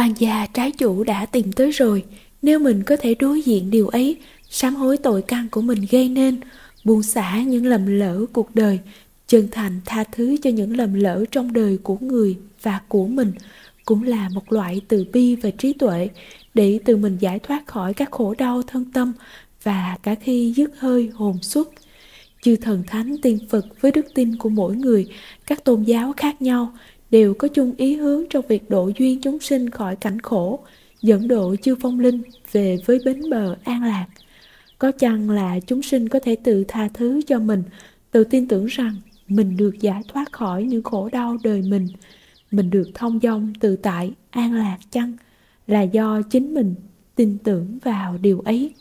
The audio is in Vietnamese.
oan gia, trái chủ đã tìm tới rồi. Nếu mình có thể đối diện điều ấy, sám hối tội căn của mình gây nên, buông xả những lầm lỡ cuộc đời, chân thành tha thứ cho những lầm lỡ trong đời của người và của mình, cũng là một loại từ bi và trí tuệ để tự mình giải thoát khỏi các khổ đau thân tâm và cả khi dứt hơi hồn xuất. Chư thần thánh tiên phật với đức tin của mỗi người, các tôn giáo khác nhau đều có chung ý hướng trong việc độ duyên chúng sinh khỏi cảnh khổ, dẫn độ chư phong linh về với bến bờ an lạc. Có chăng là chúng sinh có thể tự tha thứ cho mình, tự tin tưởng rằng mình được giải thoát khỏi những khổ đau đời mình mình được thông dong tự tại an lạc chăng? Là do chính mình tin tưởng vào điều ấy.